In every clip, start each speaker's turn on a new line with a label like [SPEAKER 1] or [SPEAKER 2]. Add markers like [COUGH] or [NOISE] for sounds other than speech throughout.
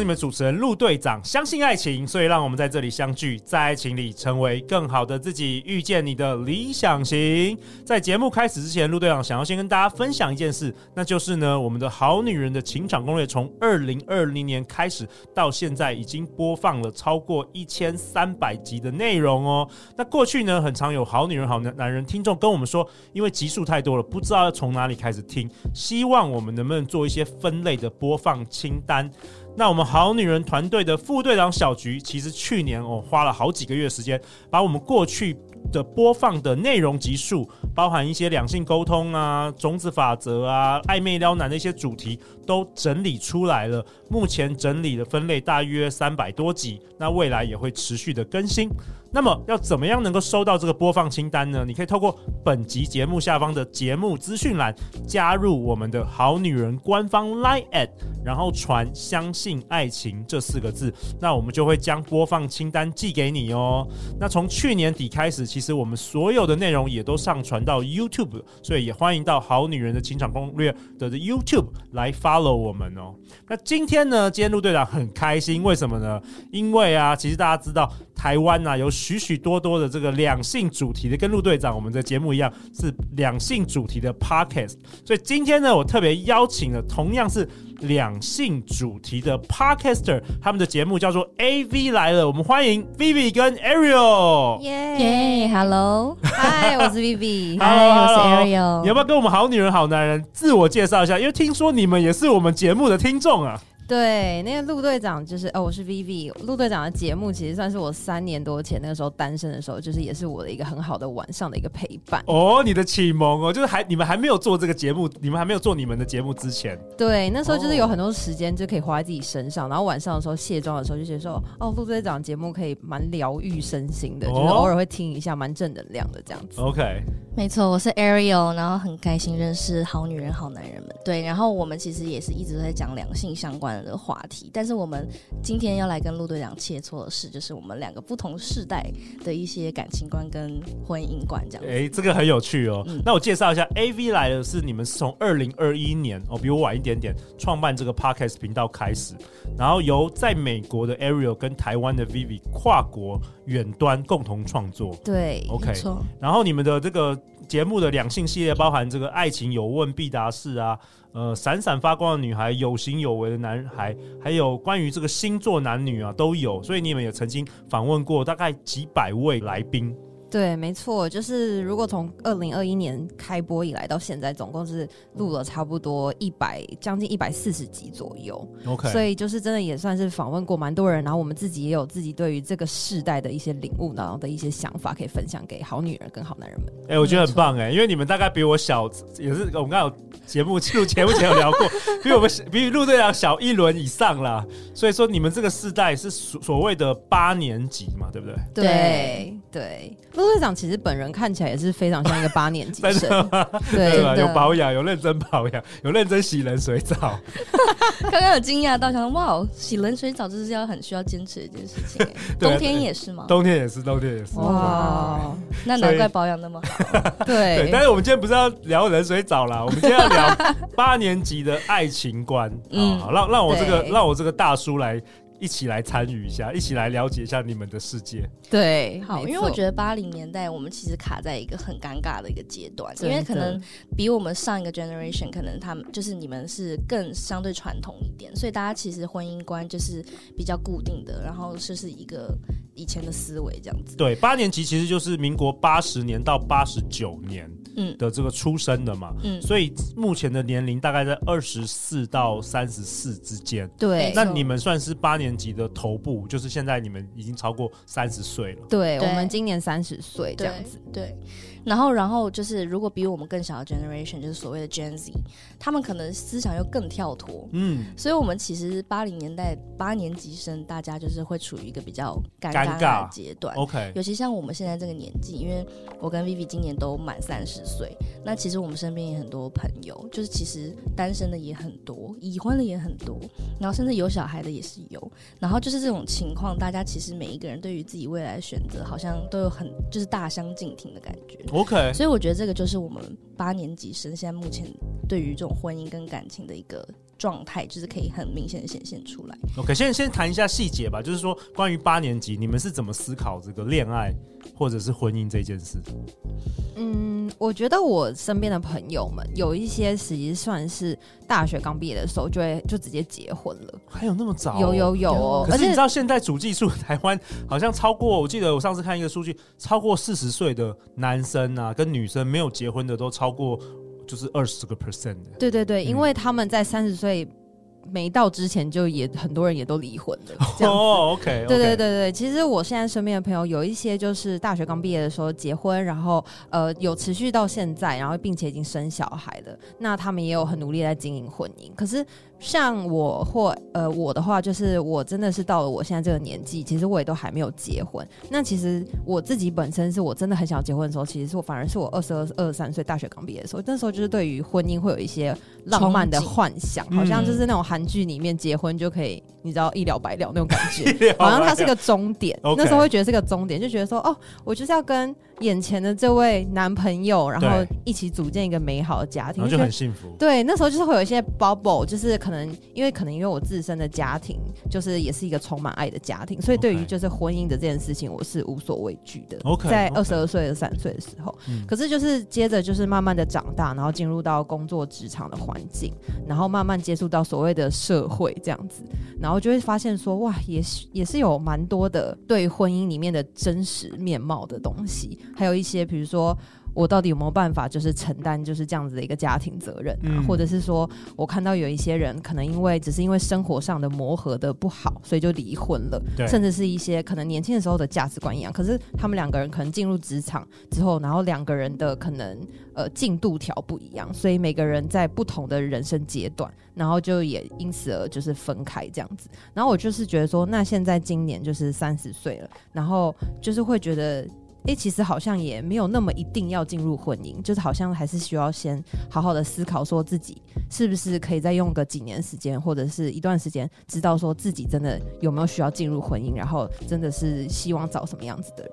[SPEAKER 1] 是你们主持人陆队长。相信爱情，所以让我们在这里相聚，在爱情里成为更好的自己，遇见你的理想型。在节目开始之前，陆队长想要先跟大家分享一件事，那就是呢，我们的好女人的情场攻略从二零二零年开始到现在，已经播放了超过一千三百集的内容哦。那过去呢，很常有好女人、好男男人听众跟我们说，因为集数太多了，不知道要从哪里开始听，希望我们能不能做一些分类的播放清单。那我们好女人团队的副队长小菊，其实去年哦花了好几个月时间，把我们过去的播放的内容集数，包含一些两性沟通啊、种子法则啊、暧昧撩男的一些主题，都整理出来了。目前整理的分类大约三百多集，那未来也会持续的更新。那么要怎么样能够收到这个播放清单呢？你可以透过本集节目下方的节目资讯栏加入我们的好女人官方 Line at，然后传“相信爱情”这四个字，那我们就会将播放清单寄给你哦。那从去年底开始，其实我们所有的内容也都上传到 YouTube，所以也欢迎到好女人的情场攻略的 YouTube 来 follow 我们哦。那今天呢，今天陆队长很开心，为什么呢？因为啊，其实大家知道。台湾呐、啊，有许许多多的这个两性主题的，跟陆队长我们的节目一样，是两性主题的 podcast。所以今天呢，我特别邀请了同样是两性主题的 podcaster，他们的节目叫做 AV 来了。我们欢迎 Vivi 跟 Ariel。
[SPEAKER 2] 耶，Hello，嗨，我是 [LAUGHS] Vivi，
[SPEAKER 1] 嗨，
[SPEAKER 2] 我是 Ariel。
[SPEAKER 1] 你要不要跟我们好女人好男人自我介绍一下？因为听说你们也是我们节目的听众啊。
[SPEAKER 2] 对，那个陆队长就是哦，我是 Vivi。陆队长的节目其实算是我三年多前那个时候单身的时候，就是也是我的一个很好的晚上的一个陪伴。
[SPEAKER 1] 哦，你的启蒙哦，就是还你们还没有做这个节目，你们还没有做你们的节目之前，
[SPEAKER 2] 对，那时候就是有很多时间就可以花在自己身上，然后晚上的时候卸妆的时候就觉得说，哦，陆队长节目可以蛮疗愈身心的，就是偶尔会听一下，蛮正能量的这样子。
[SPEAKER 1] OK，
[SPEAKER 3] 没错，我是 Ariel，然后很开心认识好女人好男人们。对，然后我们其实也是一直都在讲两性相关的话题，但是我们今天要来跟陆队长切磋的是，就是我们两个不同世代的一些感情观跟婚姻观这样。
[SPEAKER 1] 哎，这个很有趣哦。嗯、那我介绍一下，AV 来的是你们是从二零二一年哦，比我晚一点点创办这个 Podcast 频道开始，然后由在美国的 Ariel 跟台湾的 Vivi 跨国远端共同创作。
[SPEAKER 2] 对
[SPEAKER 1] ，OK，然后你们的这个。节目的两性系列包含这个爱情有问必答式啊，呃，闪闪发光的女孩，有型有为的男孩，还有关于这个星座男女啊都有，所以你们也曾经访问过大概几百位来宾。
[SPEAKER 2] 对，没错，就是如果从二零二一年开播以来到现在，总共是录了差不多一百将近一百四十集左右。
[SPEAKER 1] OK，
[SPEAKER 2] 所以就是真的也算是访问过蛮多人，然后我们自己也有自己对于这个世代的一些领悟，然后的一些想法可以分享给好女人跟好男人们。
[SPEAKER 1] 哎、欸，我觉得很棒哎，因为你们大概比我小，也是我们刚刚有节目记录节目前有聊过，比我们比陆队长小一轮以上啦。所以说你们这个世代是所所谓的八年级嘛，对不对？
[SPEAKER 2] 对对。陆队长其实本人看起来也是非常像一个八年级生，[LAUGHS]
[SPEAKER 1] 对，对吧？有保养，有认真保养，有认真洗冷水澡。[LAUGHS]
[SPEAKER 3] 刚刚有惊讶到，想说哇，洗冷水澡这是要很需要坚持的一件事情。[LAUGHS] 冬天也是吗？
[SPEAKER 1] 冬天也是，冬天也是。
[SPEAKER 3] 哇，那难怪保养那么好。
[SPEAKER 2] 对，
[SPEAKER 1] 对，但是我们今天不是要聊冷水澡啦，我们今天要聊八年级的爱情观。嗯，好，让让我这个让我这个大叔来。一起来参与一下，一起来了解一下你们的世界。
[SPEAKER 2] 对，
[SPEAKER 3] 好，因为我觉得八零年代我们其实卡在一个很尴尬的一个阶段，因为可能比我们上一个 generation，可能他们就是你们是更相对传统一点，所以大家其实婚姻观就是比较固定的，然后就是一个以前的思维这样子。
[SPEAKER 1] 对，八年级其实就是民国八十年到八十九年。嗯的这个出生的嘛，嗯，所以目前的年龄大概在二十四到三十四之间。
[SPEAKER 2] 对，
[SPEAKER 1] 那你们算是八年级的头部，就是现在你们已经超过三十岁了。
[SPEAKER 2] 对，我们今年三十岁这样子。
[SPEAKER 3] 对。对然后，然后就是，如果比我们更小的 generation，就是所谓的 Gen Z，他们可能思想又更跳脱，嗯，所以我们其实八零年代八年级生，大家就是会处于一个比较尴尬的阶段。
[SPEAKER 1] OK，
[SPEAKER 3] 尤其像我们现在这个年纪，因为我跟 Vivi 今年都满三十岁，那其实我们身边也很多朋友，就是其实单身的也很多，已婚的也很多，然后甚至有小孩的也是有。然后就是这种情况，大家其实每一个人对于自己未来的选择，好像都有很就是大相径庭的感觉。
[SPEAKER 1] OK，
[SPEAKER 3] 所以我觉得这个就是我们八年级生现在目前对于这种婚姻跟感情的一个状态，就是可以很明显的显现出来。
[SPEAKER 1] OK，先先谈一下细节吧，就是说关于八年级，你们是怎么思考这个恋爱或者是婚姻这件事？
[SPEAKER 2] 嗯，我觉得我身边的朋友们有一些实际算是大学刚毕业的时候就会就直接结婚了，
[SPEAKER 1] 还有那么早？
[SPEAKER 2] 有有有哦！
[SPEAKER 1] 可是你知道现在主技术台湾好像超过，我记得我上次看一个数据，超过四十岁的男生啊跟女生没有结婚的都超过。就是二十个 percent 的，
[SPEAKER 2] 对对对，嗯、因为他们在三十岁没到之前，就也很多人也都离婚了。[LAUGHS] 这样
[SPEAKER 1] 哦，OK，
[SPEAKER 2] 对对对对，其实我现在身边的朋友有一些就是大学刚毕业的时候结婚，然后呃有持续到现在，然后并且已经生小孩了，那他们也有很努力在经营婚姻，可是。像我或呃我的话，就是我真的是到了我现在这个年纪，其实我也都还没有结婚。那其实我自己本身是我真的很想结婚的时候，其实是我反而是我二十二、二十三岁大学刚毕业的时候，那时候就是对于婚姻会有一些浪漫的幻想，好像就是那种韩剧里面结婚就可以，你知道一了百了那种感觉，[LAUGHS] 好像它是个终点。那时候会觉得是个终点，就觉得说哦，我就是要跟眼前的这位男朋友，然后一起组建一个美好的家庭，
[SPEAKER 1] 就很幸福。
[SPEAKER 2] 对，那时候就是会有一些 bubble，就是。可能因为可能因为我自身的家庭就是也是一个充满爱的家庭，所以对于就是婚姻的这件事情，我是无所畏惧的。在二十二岁、二十三岁的时候，嗯、可是就是接着就是慢慢的长大，然后进入到工作职场的环境，然后慢慢接触到所谓的社会这样子，然后就会发现说哇，也是也是有蛮多的对婚姻里面的真实面貌的东西，还有一些比如说。我到底有没有办法，就是承担就是这样子的一个家庭责任啊？嗯、或者是说，我看到有一些人可能因为只是因为生活上的磨合的不好，所以就离婚了。对甚至是一些可能年轻的时候的价值观一样，可是他们两个人可能进入职场之后，然后两个人的可能呃进度条不一样，所以每个人在不同的人生阶段，然后就也因此而就是分开这样子。然后我就是觉得说，那现在今年就是三十岁了，然后就是会觉得。诶，其实好像也没有那么一定要进入婚姻，就是好像还是需要先好好的思考，说自己是不是可以再用个几年时间，或者是一段时间，知道说自己真的有没有需要进入婚姻，然后真的是希望找什么样子的人。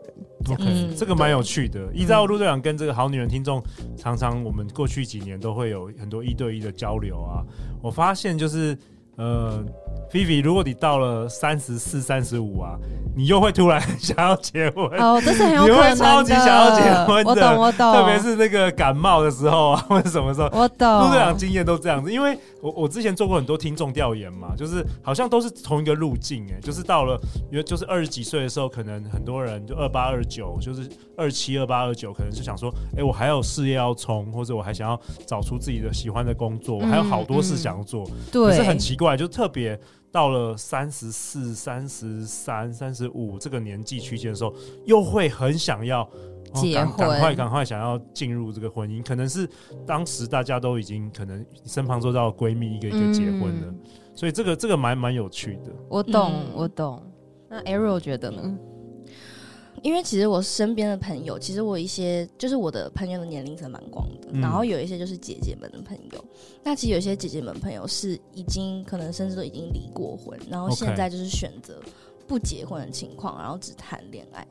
[SPEAKER 1] OK，、嗯、这个蛮有趣的。依照陆队长跟这个好女人听众，常常我们过去几年都会有很多一对一的交流啊，我发现就是。呃，Vivi，如果你到了三十四、三十五啊，你又会突然想要结婚
[SPEAKER 2] 哦，这是很有可能的。
[SPEAKER 1] 你会超级想要结婚的，
[SPEAKER 2] 我懂，我懂。
[SPEAKER 1] 特别是那个感冒的时候啊，或者什么时候，
[SPEAKER 2] 我懂。
[SPEAKER 1] 陆队长经验都这样子，因为我我之前做过很多听众调研嘛，就是好像都是同一个路径哎，就是到了，因为就是二十几岁的时候，可能很多人就二八二九，就是二七二八二九，可能是想说，哎、欸，我还有事业要冲，或者我还想要找出自己的喜欢的工作，我还有好多事想要做，嗯嗯、对，可是很奇怪。就特别到了三十四、三十三、三十五这个年纪区间的时候，又会很想要
[SPEAKER 2] 结婚，
[SPEAKER 1] 赶快赶快想要进入这个婚姻。可能是当时大家都已经可能身旁周遭的闺蜜一个一个结婚了，嗯、所以这个这个蛮蛮有趣的。
[SPEAKER 2] 我懂，嗯、我懂。那 Arrow 觉得呢？
[SPEAKER 3] 因为其实我身边的朋友，其实我一些就是我的朋友的年龄层蛮广的，嗯、然后有一些就是姐姐们的朋友。那其实有些姐姐们朋友是已经可能甚至都已经离过婚，然后现在就是选择不结婚的情况，然后只谈恋爱。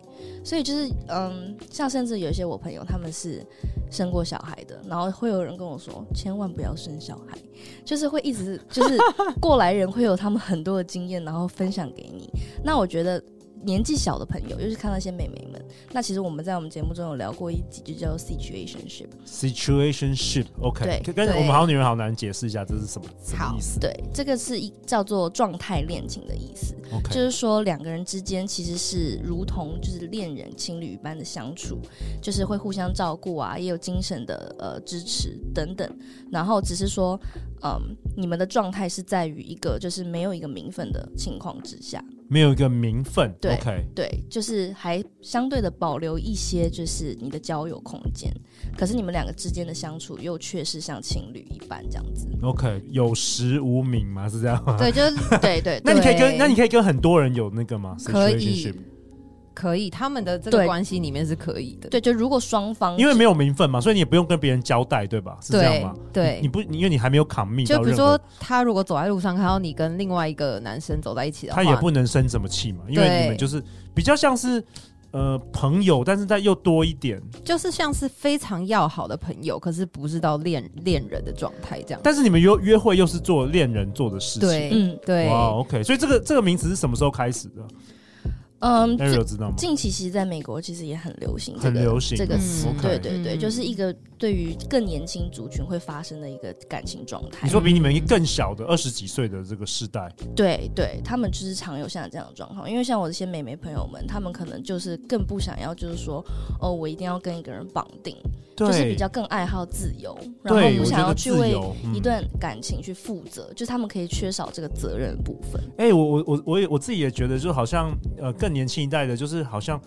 [SPEAKER 3] 所以就是嗯，像甚至有一些我朋友他们是生过小孩的，然后会有人跟我说，千万不要生小孩，就是会一直就是过来人会有他们很多的经验，然后分享给你。那我觉得。年纪小的朋友，尤其看到一些妹妹们，那其实我们在我们节目中有聊过一集，就叫 situationship。
[SPEAKER 1] situationship，OK，对，跟我们好女人好男人解释一下这是什么，什么意思？
[SPEAKER 3] 对，这个是一叫做状态恋情的意思。
[SPEAKER 1] OK，
[SPEAKER 3] 就是说两个人之间其实是如同就是恋人、情侣一般的相处，就是会互相照顾啊，也有精神的呃支持等等。然后只是说，嗯，你们的状态是在于一个就是没有一个名分的情况之下。
[SPEAKER 1] 没有一个名分，
[SPEAKER 3] 对
[SPEAKER 1] OK，
[SPEAKER 3] 对，就是还相对的保留一些，就是你的交友空间。可是你们两个之间的相处又确实像情侣一般这样子。
[SPEAKER 1] OK，有实无名吗？是这样吗？
[SPEAKER 3] 对，就是对对。[LAUGHS]
[SPEAKER 1] 那你可以跟那你可以跟很多人有那个吗？
[SPEAKER 2] 可以。可以，他们的这个
[SPEAKER 3] 对
[SPEAKER 2] 关系里面是可以的。
[SPEAKER 3] 对，就如果双方
[SPEAKER 1] 因为没有名分嘛，所以你也不用跟别人交代，对吧？是这样吗？
[SPEAKER 2] 对
[SPEAKER 1] 你，你不，因为你还没有 commit
[SPEAKER 2] 就比如
[SPEAKER 1] 说
[SPEAKER 2] 他如果走在路上看到你跟另外一个男生走在一起的话，
[SPEAKER 1] 他也不能生什么气嘛，因为你们就是比较像是呃朋友，但是再又多一点，
[SPEAKER 2] 就是像是非常要好的朋友，可是不是到恋恋人的状态这样。
[SPEAKER 1] 但是你们约约会又是做恋人做的事情，
[SPEAKER 2] 对，
[SPEAKER 3] 嗯
[SPEAKER 2] 对，
[SPEAKER 1] 哇，OK，所以这个这个名词是什么时候开始的
[SPEAKER 3] 嗯
[SPEAKER 1] ，？Ariel 知道吗？
[SPEAKER 3] 近期其实在美国其实也很流行、这个，
[SPEAKER 1] 很流行
[SPEAKER 3] 这个词，
[SPEAKER 2] 嗯
[SPEAKER 3] 对对对，
[SPEAKER 2] 嗯
[SPEAKER 3] 就是一个对于更年轻族群会发生的一个感情状态。
[SPEAKER 1] 你说比你们更小的二十几岁的这个世代，
[SPEAKER 3] 对对，他们就是常有像这样的状况，因为像我这些美眉朋友们，他们可能就是更不想要，就是说，哦，我一定要跟一个人绑定，就是比较更爱好自由，然
[SPEAKER 1] 后
[SPEAKER 3] 不想要去
[SPEAKER 1] 为
[SPEAKER 3] 一段感情去负责，就是他们可以缺少这个责任的部分。
[SPEAKER 1] 哎、我我我我也我自己也觉得，就好像呃更年轻一代的，就是好像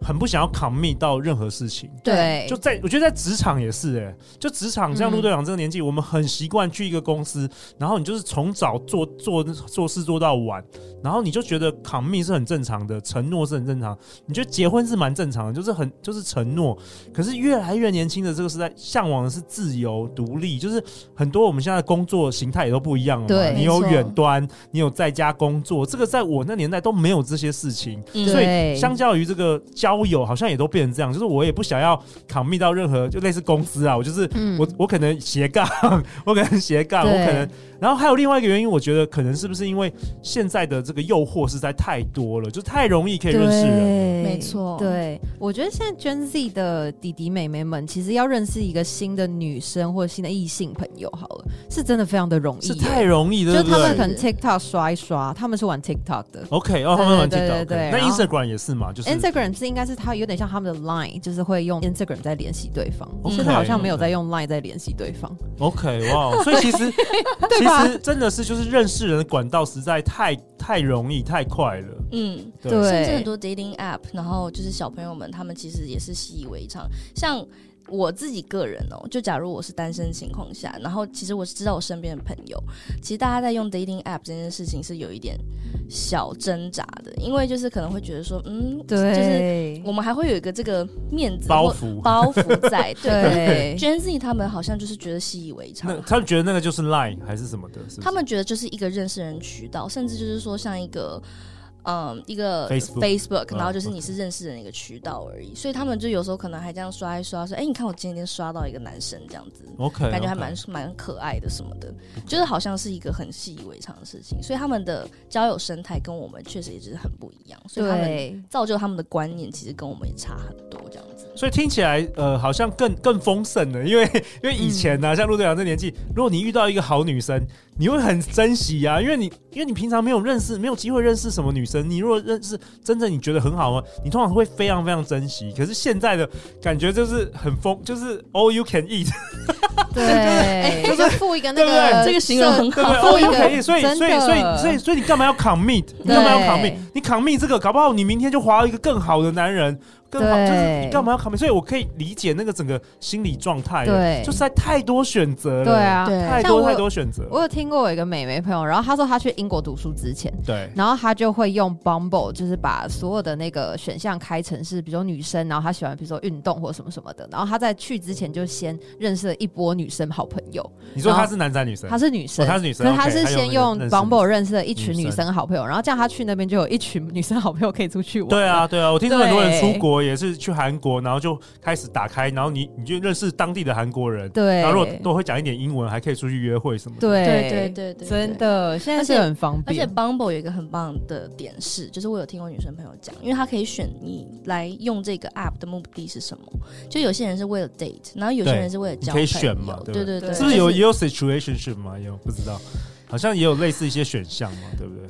[SPEAKER 1] 很不想要 commit 到任何事情。
[SPEAKER 2] 对，
[SPEAKER 1] 就在我觉得在职场也是哎、就职场像陆队长这个年纪，我们很习惯去一个公司，然后你就是从早做做做事做到晚，然后你就觉得 commit 是很正常的，承诺是很正常，你觉得结婚是蛮正常的，就是很就是承诺。可是越来越年轻的这个时代，向往的是自由独立，就是很多我们现在的工作形态也都不一样了。
[SPEAKER 2] 对
[SPEAKER 1] 你有远端，你有在家工作，这个在我那年代都没有这些事情。
[SPEAKER 3] 嗯
[SPEAKER 1] 所以相较于这个交友，好像也都变成这样，就是我也不想要 commit 到任何，就类似公司啊，我就是、
[SPEAKER 2] 嗯
[SPEAKER 1] 我我可能斜杠，[LAUGHS] 我可能斜杠，我可能，然后还有另外一个原因，我觉得可能是不是因为现在的这个诱惑实在太多了，就太容易可以认识人。
[SPEAKER 2] 对
[SPEAKER 3] 没错
[SPEAKER 2] 对，我觉得现在 Gen Z 的弟弟妹妹们，其实要认识一个新的女生或者新的异性朋友，好了，是真的非常的容易，
[SPEAKER 1] 是太容易，的
[SPEAKER 2] 就他们可能 TikTok 刷一刷，他们是玩 TikTok 的。
[SPEAKER 1] ？OK，哦，他们玩 TikTok，
[SPEAKER 2] 对
[SPEAKER 1] 那 Instagram 也是嘛，就是
[SPEAKER 2] Instagram 是应该是他有点像他们的 Line，就是会用 Instagram 在联系对方
[SPEAKER 1] ，OK
[SPEAKER 2] 现在好像没有在用 Line 在联系对方。
[SPEAKER 1] OK，哇，所以其实 [LAUGHS] 其
[SPEAKER 2] 吧
[SPEAKER 1] 实真的是就是认识人的管道实在太太容易太快了，
[SPEAKER 3] 嗯，
[SPEAKER 1] 对
[SPEAKER 2] 对
[SPEAKER 3] 甚至很多 dating app，然后就是小朋友们，他们其实也是习以为常。像我自己个人哦，就假如我是单身情况下，然后其实我是知道我身边的朋友，其实大家在用 dating app 这件事情是有一点小挣扎的，因为就是可能会觉得说，嗯，就是我们还会有一个这个面子
[SPEAKER 1] 包袱
[SPEAKER 3] 包袱在，[LAUGHS] 对。
[SPEAKER 2] 对
[SPEAKER 3] Gen Z 他们好像就是觉得习以为常
[SPEAKER 1] 那，他们觉得那个就是 Line 还是什么的，是是
[SPEAKER 3] 他们觉得就是一个认识人渠道，甚至就是说像一个。嗯，一个
[SPEAKER 1] Facebook
[SPEAKER 3] 然后就是你是认识的那个渠道而已，所以他们就有时候可能还这样刷一刷，说，哎，你看我今天刷到一个男生这样子
[SPEAKER 1] OK，
[SPEAKER 3] 感觉
[SPEAKER 1] 还
[SPEAKER 3] 蛮蛮可爱的什么的，就是好像是一个很习以为常的事情，所以他们的交友生态跟我们确实也是很不一样，所以他
[SPEAKER 2] 们
[SPEAKER 3] 造就他们的观念其实跟我们也差很多这样子。
[SPEAKER 1] 所以听起来，呃，好像更更丰盛了，因为因为以前呢、啊，像陆队长这年纪，如果你遇到一个好女生，你会很珍惜呀、啊，因为你因为你平常没有认识，没有机会认识什么女生，你如果认识真正你觉得很好吗？你通常会非常非常珍惜。可是现在的感觉就是很疯，就是 all you can eat，
[SPEAKER 2] 对，[LAUGHS] 就是付一个那
[SPEAKER 1] 对不对
[SPEAKER 2] 个
[SPEAKER 3] 这个形容很好
[SPEAKER 2] 付一
[SPEAKER 1] you
[SPEAKER 2] 个
[SPEAKER 1] can eat，所以所以所以所以所以你干嘛要 commit？你干嘛要 commit？你 commit 这个，搞不好你明天就滑到一个更好的男人。更好，就是你干嘛要 commit？所以我可以理解那个整个心理状态，
[SPEAKER 2] 对
[SPEAKER 1] 就是在太多选择了，
[SPEAKER 2] 对啊，
[SPEAKER 1] 太多太多选择。
[SPEAKER 2] 我有听过我一个美眉朋友，然后她说她去英国读书之前，
[SPEAKER 1] 对，
[SPEAKER 2] 然后她就会用 Bumble，就是把所有的那个选项开成是，比如说女生，然后她喜欢比如说运动或什么什么的，然后她在去之前就先认识了一波女生好朋友。
[SPEAKER 1] 你说她是男生女生？
[SPEAKER 2] 她是女生，
[SPEAKER 1] 哦她是女生
[SPEAKER 2] 可是她是先用 Bumble 认识了一群
[SPEAKER 1] 女生
[SPEAKER 2] 好朋友，然后这样她去那边就有一群女生好朋友可以出去玩。
[SPEAKER 1] 对啊，对啊，我听说很多人出国也是去韩国，然后就开始打开，然后你你就认识当地的韩国人，
[SPEAKER 2] 对，
[SPEAKER 1] 然后如果都会讲一点英文，还可以出去约会什么的。
[SPEAKER 2] 对
[SPEAKER 3] 对对对对
[SPEAKER 2] 真的现在是很方便
[SPEAKER 3] 而且
[SPEAKER 2] 便
[SPEAKER 3] ，Bumble 有一个很棒的点是，就是我有听过女生朋友讲，因为她可以选你来用这个 app 的目的是什么。就有些人是为了 date，然后有些人是为了交
[SPEAKER 1] 友可以
[SPEAKER 3] 朋友
[SPEAKER 1] 选嘛对对
[SPEAKER 3] 对对对，
[SPEAKER 1] 是不是有也有 situationship 吗？有不知道，好像也有类似一些选项嘛，对不对？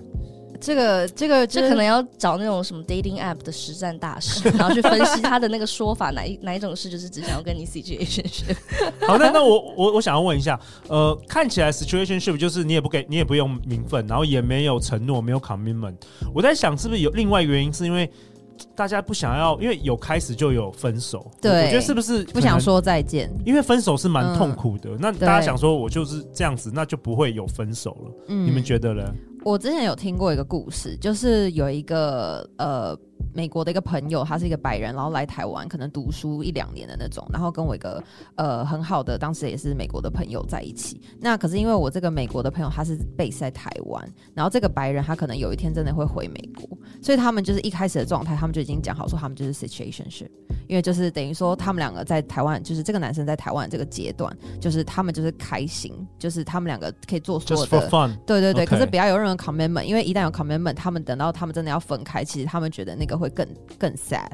[SPEAKER 2] 这个这个
[SPEAKER 3] 这可能要找那种什么 dating app 的实战大师，[LAUGHS] 然后去分析他的那个说法，哪一哪一种事就是只想要跟你 situationship。[LAUGHS]
[SPEAKER 1] 好，那那我我我想要问一下，呃，看起来 situationship 就是你也不给你也不用名分，然后也没有承诺，没有 commitment。我在想是不是有另外原因，是因为大家不想要，因为有开始就有分手。
[SPEAKER 2] 对
[SPEAKER 1] 我觉得是不是
[SPEAKER 2] 不想？说再见。
[SPEAKER 1] 因为分手是蛮痛苦的，那大家想说我就是这样子，那就不会有分手了。
[SPEAKER 2] 嗯
[SPEAKER 1] 你们觉得呢？
[SPEAKER 2] 我之前有听过一个故事，就是有一个呃美国的一个朋友，他是一个白人，然后来台湾可能读书一两年的那种，然后跟我一个呃很好的当时也是美国的朋友在一起。那可是因为我这个美国的朋友他是 base 在台湾，然后这个白人他可能有一天真的会回美国，所以他们就是一开始的状态，他们就已经讲好说他们就是 situationship，因为就是等于说他们两个在台湾，就是这个男生在台湾这个阶段，就是他们就是开心，就是他们两个可以做所有的
[SPEAKER 1] fun.
[SPEAKER 2] 对对
[SPEAKER 1] 对.
[SPEAKER 2] 可是不要有任何 commitment，因为一旦有 commitment，他们等到他们真的要分开，其实他们觉得那个会更更 sad，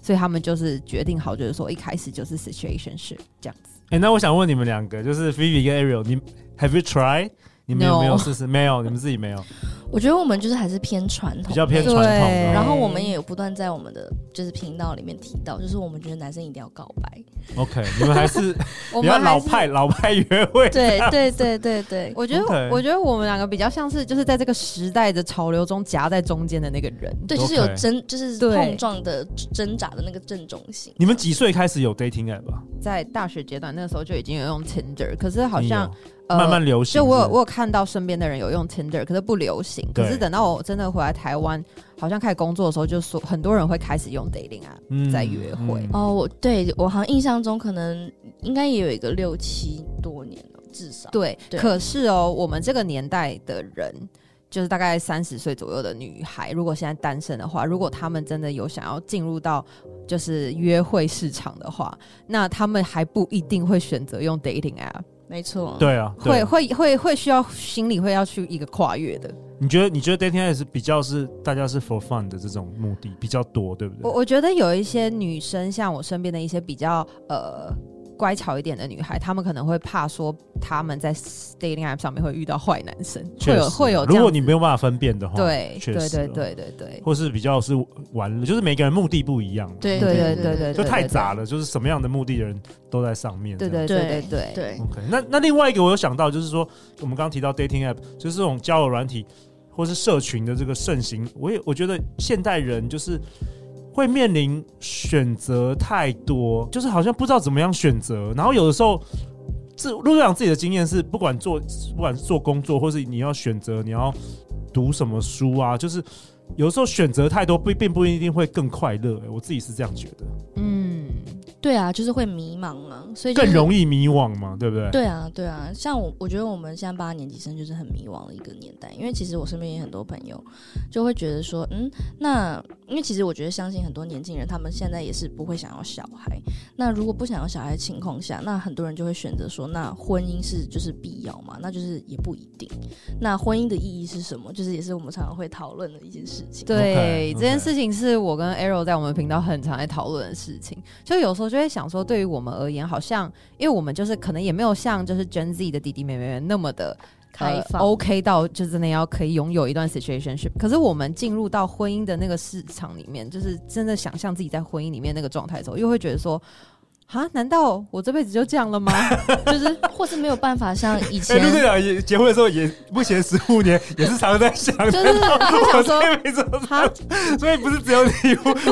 [SPEAKER 2] 所以他们就是决定好，就是说一开始就是 situationship 这样子。
[SPEAKER 1] 哎、欸，那我想问你们两个，就是 Vivi 跟 Ariel，你 Have you tried？你们有没有试试？No. 没有，你们自己没有。
[SPEAKER 3] 我觉得我们就是还是偏传统，
[SPEAKER 1] 比较偏传统。
[SPEAKER 3] 然后我们也有不断在我们的就是频道里面提到，就是我们觉得男生一定要告白。
[SPEAKER 1] OK，你们还是 [LAUGHS] 比较老派，老派约会。
[SPEAKER 3] 对对对对对，
[SPEAKER 2] 我觉得 Okay. 我觉得我们两个比较像是就是在这个时代的潮流中夹在中间的那个人。
[SPEAKER 3] 对，就是有争，就是碰撞的挣扎的那个正中心。
[SPEAKER 1] 你们几岁开始有 dating app？
[SPEAKER 2] 在大学阶段，那个时候就已经有用 Tinder，可是好像。
[SPEAKER 1] 慢慢流行，
[SPEAKER 2] 就我有我有看到身边的人有用 Tinder，可是不流行。可是等到我真的回来台湾，好像开始工作的时候，就说很多人会开始用 dating 啊，在约会。
[SPEAKER 3] 哦，我对我好像印象中可能应该也有一个六七多年了，至少。
[SPEAKER 2] 对，可是哦，我们这个年代的人，就是大概三十岁左右的女孩，如果现在单身的话，如果他们真的有想要进入到就是约会市场的话，那他们还不一定会选择用 dating app。
[SPEAKER 3] 没错，
[SPEAKER 1] 对啊，
[SPEAKER 2] 会会会会需要心理会要去一个跨越的。
[SPEAKER 1] 你觉得你觉得 dating 是比较是大家是 for fun 的这种目的比较多，对不对？
[SPEAKER 2] 我我觉得有一些女生，像我身边的一些比较呃。乖巧一点的女孩，她们可能会怕说他们在 dating app 上面会遇到坏男生，会有会有。
[SPEAKER 1] 如果你没有办法分辨的话，
[SPEAKER 2] 对，对对对对对，
[SPEAKER 1] 或是比较是玩，就是每个人目的不一样，
[SPEAKER 2] 对对对对对，
[SPEAKER 1] 就太杂了，就是什么样的目的的人都在上面，
[SPEAKER 2] 对对对对对对。
[SPEAKER 1] OK，那那另外一个我有想到，就是说我们刚刚提到 dating app，就是这种交友软体或是社群的这个盛行，我也我觉得现代人就是。会面临选择太多，就是好像不知道怎么样选择。然后有的时候，自陆队长自己的经验是，不管做不管是做工作，或是你要选择你要读什么书啊，就是有的时候选择太多，并并不一定会更快乐。我自己是这样觉得。嗯。
[SPEAKER 3] 对啊，就是会迷茫啊，所以、
[SPEAKER 1] 就是、更容易迷惘嘛，对不对？
[SPEAKER 3] 对啊，对啊，像我，我觉得我们现在八年级生就是很迷惘的一个年代，因为其实我身边也很多朋友就会觉得说，嗯，那因为其实我觉得相信很多年轻人，他们现在也是不会想要小孩。那如果不想要小孩的情况下，那很多人就会选择说，那婚姻是就是必要嘛？那就是也不一定。那婚姻的意义是什么？就是也是我们常常会讨论的一件事情。
[SPEAKER 2] 对，okay, okay. 这件事情是我跟 Arrow 在我们频道很常在讨论的事情，就有时候。我就会想说，对于我们而言，好像因为我们就是可能也没有像就是 Gen Z 的弟弟妹妹们那么的开放、呃、OK 到就真的要可以拥有一段 situationship。可是我们进入到婚姻的那个市场里面，就是真的想象自己在婚姻里面那个状态的时候，又会觉得说。啊？难道我这辈子就这样了吗？[LAUGHS] 就是，或是没有办法像以前。陆队长
[SPEAKER 1] 也结婚的时候也不嫌十五年，也是常常在想，
[SPEAKER 2] 就是我想说，
[SPEAKER 1] 哈，所以不是只有你，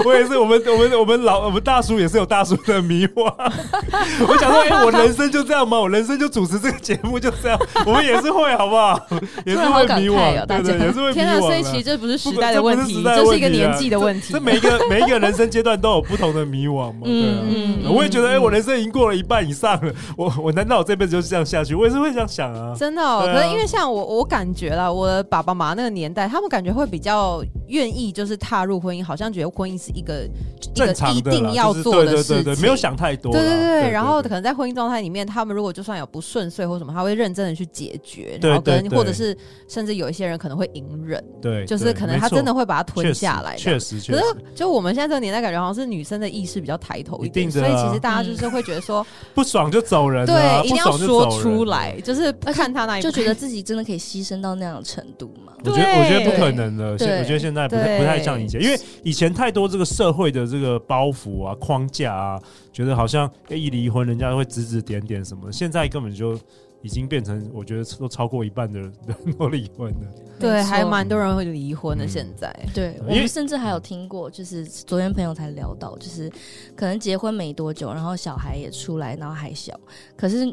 [SPEAKER 1] 我也是，我们我们我们老我们大叔也是有大叔的迷惘。[LAUGHS] 我想说，哎、欸，我人生就这样吗？我人生就主持这个节目就这样？我们也是会，好不好？也是会迷惘，对对，也是会迷惘。天啊，
[SPEAKER 2] 所以其实这不是时代的问题，这是一个年纪的问题。
[SPEAKER 1] 这每一个每一个人生阶段都有不同的迷惘嘛？对啊，嗯，我也觉得。哎、欸，我人生已经过了一半以上了，我我难道我这辈子就是这样下去？我也是会这样想啊。
[SPEAKER 2] 真的、哦，啊、可是因为像我，我感觉啦，我的爸爸妈妈那个年代，他们感觉会比较愿意，就是踏入婚姻，好像觉得婚姻是一个正常的一定要做的事情，对对对，
[SPEAKER 1] 没有想太多。
[SPEAKER 2] 对对对，然后可能在婚姻状态里面，他们如果就算有不顺遂或什么，他会认真的去解决，然后跟或者是甚至有一些人可能会隐忍，对，就是可能他真的会把它吞下来。
[SPEAKER 1] 确实，确实。
[SPEAKER 2] 可是就我们现在这个年代，感觉好像是女生的意识比较抬头一点，所以其实大家就是会觉得说。
[SPEAKER 1] 不爽就走人，
[SPEAKER 2] 对，一定要说出来，就是看他那一，
[SPEAKER 3] 就觉得自己真的可以牺牲到那样的程度吗？
[SPEAKER 1] 我觉得，我觉得不可能的。现我觉得现在不太不太像以前，因为以前太多这个社会的这个包袱啊、框架啊，觉得好像一离婚人家会指指点点什么，现在根本就。已经变成，我觉得都超过一半的人都离婚了。
[SPEAKER 2] 对，还蛮多人会离婚的。现在，
[SPEAKER 3] 嗯、对我们甚至还有听过，就是昨天朋友才聊到，就是可能结婚没多久，然后小孩也出来，然后还小，可是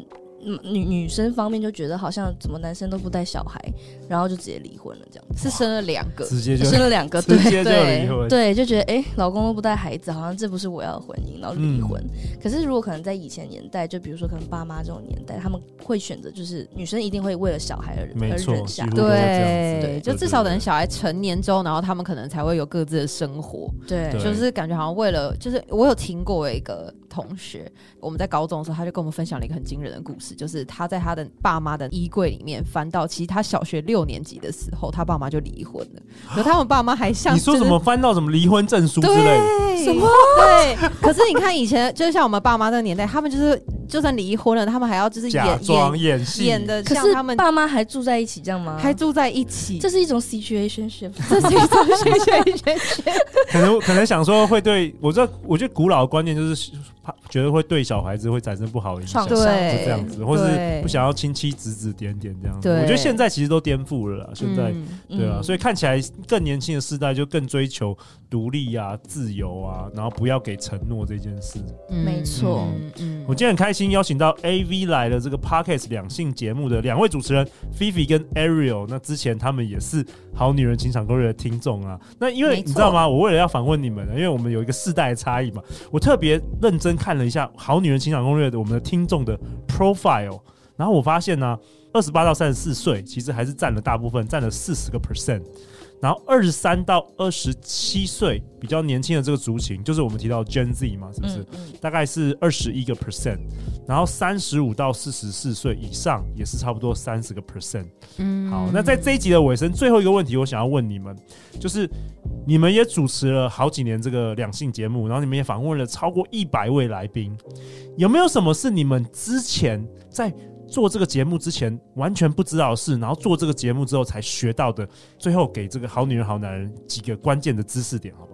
[SPEAKER 3] 女女生方面就觉得好像怎么男生都不带小孩，然后就直接离婚了，这样子。
[SPEAKER 2] 是生了两个，
[SPEAKER 1] 直接就
[SPEAKER 3] 生了两个，[LAUGHS]
[SPEAKER 1] 直接就离婚，
[SPEAKER 3] 对，就觉得哎、欸，老公都不带孩子，好像这不是我要的婚姻，然后离婚。嗯、可是如果可能在以前年代，就比如说可能爸妈这种年代，他们会选择就是女生一定会为了小孩而而忍下，
[SPEAKER 2] 对，对，就至少等小孩成年之后，然后他们可能才会有各自的生活，
[SPEAKER 3] 对，
[SPEAKER 2] 就是感觉好像为了，就是我有听过一个同学，我们在高中的时候，他就跟我们分享了一个很惊人的故事，就是他在他的爸妈的衣柜里面翻到，其实他小学六年级的时候，他爸妈就离婚了。可他们爸妈还像、就是、
[SPEAKER 1] 你说什么翻到什么离婚证书之类的？
[SPEAKER 2] 什么？对。可是你看以前，就是像我们爸妈那个年代，他们就是就算离婚了，他们还要就是演
[SPEAKER 1] 假装演戏，
[SPEAKER 2] 演的像他们
[SPEAKER 3] 爸妈还住在一起，这样吗？
[SPEAKER 2] 还住在一起，
[SPEAKER 3] 这是一种 situationship，[LAUGHS]
[SPEAKER 2] 这是一种 situationship。[LAUGHS]
[SPEAKER 1] 可能可能想说会对我知道，我觉得古老的观念就是。怕觉得会对小孩子会产生不好的影响，
[SPEAKER 2] 对，
[SPEAKER 1] 就这样子，或是不想要亲戚指指点点这样子。我觉得现在其实都颠覆了啦，现在、嗯、对啊，所以看起来更年轻的世代就更追求独立啊、自由啊，然后不要给承诺这件事。
[SPEAKER 3] 没错，
[SPEAKER 1] 嗯，我今天很开心邀请到 AV 来的这个 Podcast 两性节目的两位主持人 Fifi 跟 Ariel，那之前他们也是好女人情场攻略的听众啊。那因为你知道吗？我为了要访问你们，因为我们有一个世代的差异嘛，我特别认真。看了一下《好女人情感攻略》的我们的听众的 profile，然后我发现呢，二十八到三十四岁其实还是占了大部分，占了四十个 percent。然后二十三到二十七岁比较年轻的这个族群，就是我们提到 Gen Z 嘛，是不是？嗯嗯、大概是二十一个 percent。然后三十五到四十四岁以上也是差不多三十个 percent。嗯，好，那在这一集的尾声，最后一个问题，我想要问你们，就是你们也主持了好几年这个两性节目，然后你们也访问了超过一百位来宾，有没有什么是你们之前在做这个节目之前完全不知道的事，然后做这个节目之后才学到的，最后给这个好女人好男人几个关键的知识点，好不好？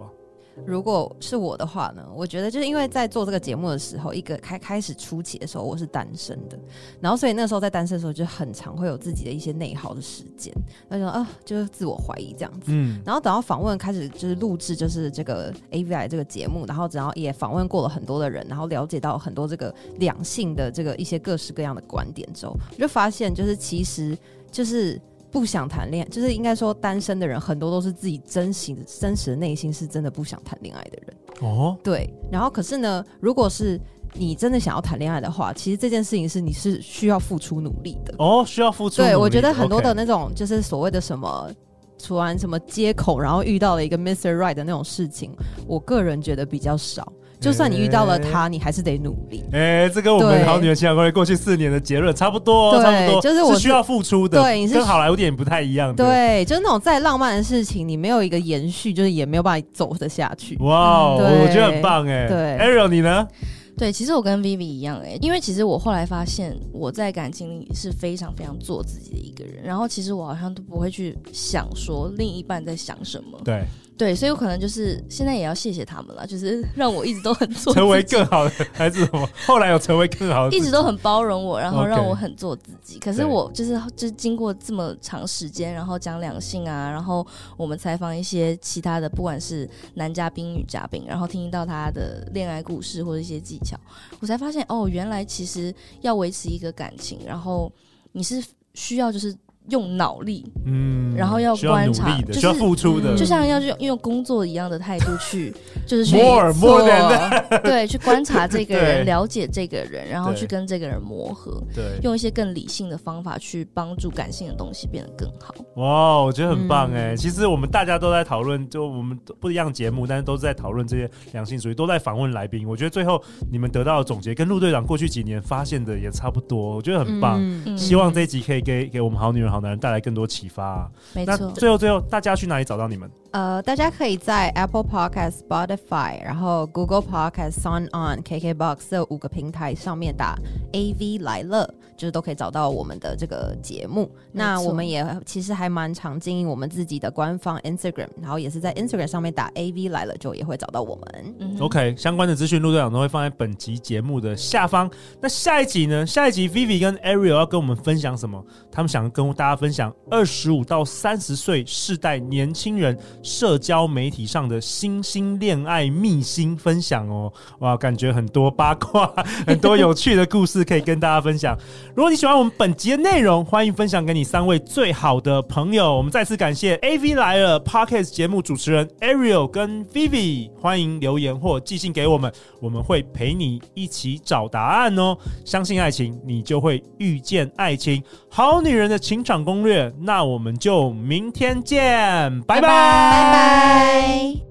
[SPEAKER 2] 如果是我的话呢，我觉得就是因为在做这个节目的时候，一个开开始初期的时候，我是单身的，然后所以那时候在单身的时候就很常会有自己的一些内耗的时间，那就啊就是自我怀疑这样子，嗯，然后等到访问开始就是录制就是这个 AVI 这个节目，然后然后也访问过了很多的人，然后了解到很多这个两性的这个一些各式各样的观点之后，我就发现就是其实就是。不想谈恋爱，就是应该说单身的人很多都是自己真心的真实的内心是真的不想谈恋爱的人哦。对，然后可是呢，如果是你真的想要谈恋爱的话，其实这件事情是你是需要付出努力的
[SPEAKER 1] 哦，需要付出。
[SPEAKER 2] 对，我觉得很多的那种就是所谓的什么，突然什么街口，然后遇到了一个 Mr. Right 的那种事情，我个人觉得比较少。就算你遇到了他，你还是得努力。
[SPEAKER 1] 哎，这跟我们好女人情感攻略过去四年的结论差不多，差不多，
[SPEAKER 2] 就是我
[SPEAKER 1] 需要付出的。
[SPEAKER 2] 对，你是
[SPEAKER 1] 跟好莱坞电影不太一样。
[SPEAKER 2] 对，就是那种再浪漫的事情，你没有一个延续，就是也没有办法走得下去。
[SPEAKER 1] 哇，我觉得很棒哎。对，Ariel 你呢？
[SPEAKER 3] 对，其实我跟 Vivi 一样哎，因为其实我后来发现，我在感情里是非常非常做自己的一个人，然后其实我好像都不会去想说另一半在想什么。
[SPEAKER 1] 对。
[SPEAKER 3] 对，所以有可能就是现在也要谢谢他们了，就是 [LAUGHS] 让我一直都很做，
[SPEAKER 1] 成为更好的还是什么？后来有成为更好的，
[SPEAKER 3] 一直都很包容我，然后让我很做自己。可是我就是就是经过这么长时间，然后讲两性啊，然后我们采访一些其他的，不管是男嘉宾、女嘉宾，然后听到他的恋爱故事或者一些技巧，我才发现哦，原来其实要维持一个感情，然后你是需要就是。用脑力，嗯，然后要观察，
[SPEAKER 1] 需要，需要付出的，
[SPEAKER 3] 就像要用用工作一样的态度去，[LAUGHS] 就是去
[SPEAKER 1] more more than
[SPEAKER 3] 对，去观察这个人，了解这个人，然后去跟这个人磨合，对，用一些更理性的方法去帮助感性的东西变得更好。
[SPEAKER 1] 哇，我觉得很棒哎！其实我们大家都在讨论，就我们不一样节目，但是都是在讨论这些两性主义，都在访问来宾。我觉得最后你们得到的总结，跟陆队长过去几年发现的也差不多，我觉得很棒。希望这一集可以给给我们好女人好男人带来更多启发啊！
[SPEAKER 3] 没错。
[SPEAKER 1] 最后，最后，大家去哪里找到你们？
[SPEAKER 2] 呃，大家可以在 Apple Podcast、Spotify，然后 Google Podcast、Sound On、KKBox 这五个平台上面打 AV 来了，就是都可以找到我们的这个节目。那我们也其实还蛮常经营我们自己的官方 Instagram，然后也是在 Instagram 上面打 AV 来了，就也会找到我们。
[SPEAKER 1] 嗯、OK，相关的资讯陆队长都会放在本集节目的下方。那下一集呢？下一集 Vivi 跟 Ariel 要跟我们分享什么？他们想跟大家分享二十五到三十岁世代年轻人社交媒体上的新兴恋爱秘辛分享哦。哇，感觉很多八卦，很多有趣的故事可以跟大家分享。[LAUGHS] 如果你喜欢我们本集的内容，欢迎分享给你三位最好的朋友。我们再次感谢 AV 来了 Podcast 节目主持人 Ariel 跟 Vivi，欢迎留言或寄信给我们，我们会陪你一起找答案哦。相信爱情，你就会遇见爱情。好女人的情场攻略，那我们就明天见，拜拜。拜拜。